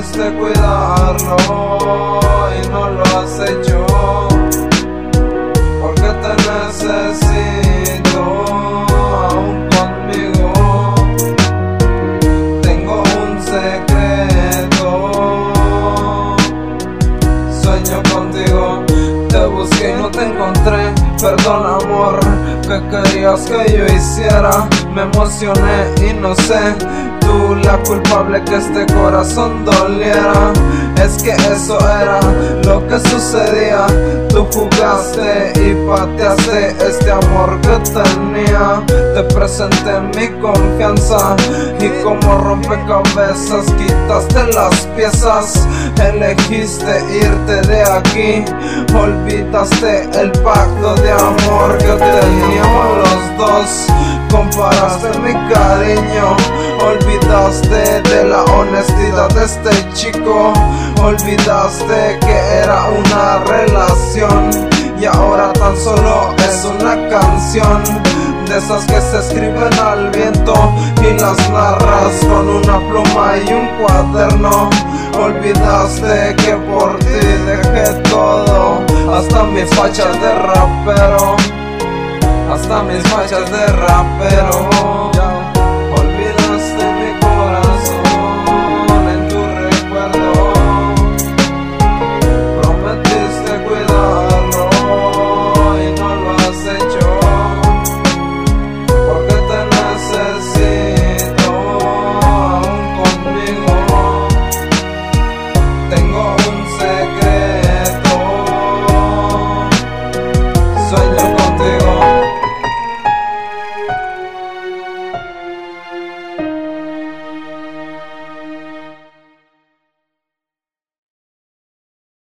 hacerlo y no lo has hecho. Porque te necesito aún conmigo. Tengo un secreto. Sueño contigo. Te busqué y no te encontré. Perdón, amor, que querías que yo hiciera. Me emocioné y no sé tú la culpable que este corazón doliera. Es que eso era lo que sucedía. Tú jugaste y pateaste este amor que tenía. Te presenté mi confianza y como rompecabezas quitaste las piezas. Elegiste irte de aquí. Olvidaste el pacto de amor que teníamos los dos. Comparaste mi cariño, este chico, olvidaste que era una relación y ahora tan solo es una canción de esas que se escriben al viento y las narras con una pluma y un cuaderno. Olvidaste que por ti dejé todo, hasta mis fachas de rapero hasta mis fachas de rapero.